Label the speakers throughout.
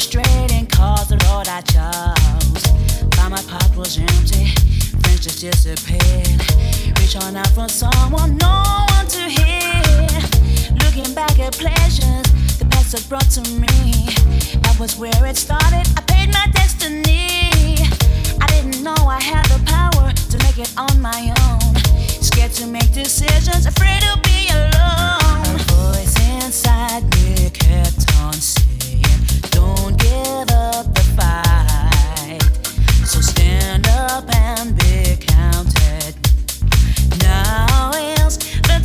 Speaker 1: frustrating cause the road I chose. Found my pocket was empty, friends just disappeared. Reach on out for someone, no one to hear. Looking back at pleasures the past has brought to me. That was where it started. I paid my destiny. I didn't know I had the power to make it on my own. Scared to make decisions, afraid to be alone. A voice inside me kept on singing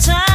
Speaker 1: time.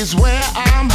Speaker 2: Is
Speaker 3: where I'm